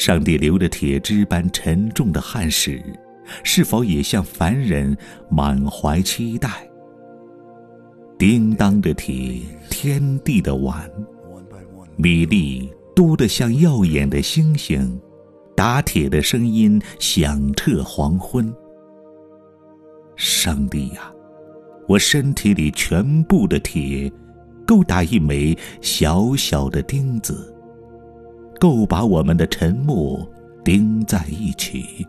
上帝流着铁汁般沉重的汗水，是否也像凡人满怀期待？叮当的铁，天地的碗，米粒多得像耀眼的星星，打铁的声音响彻黄昏。上帝呀，我身体里全部的铁，够打一枚小小的钉子。够把我们的沉默钉在一起。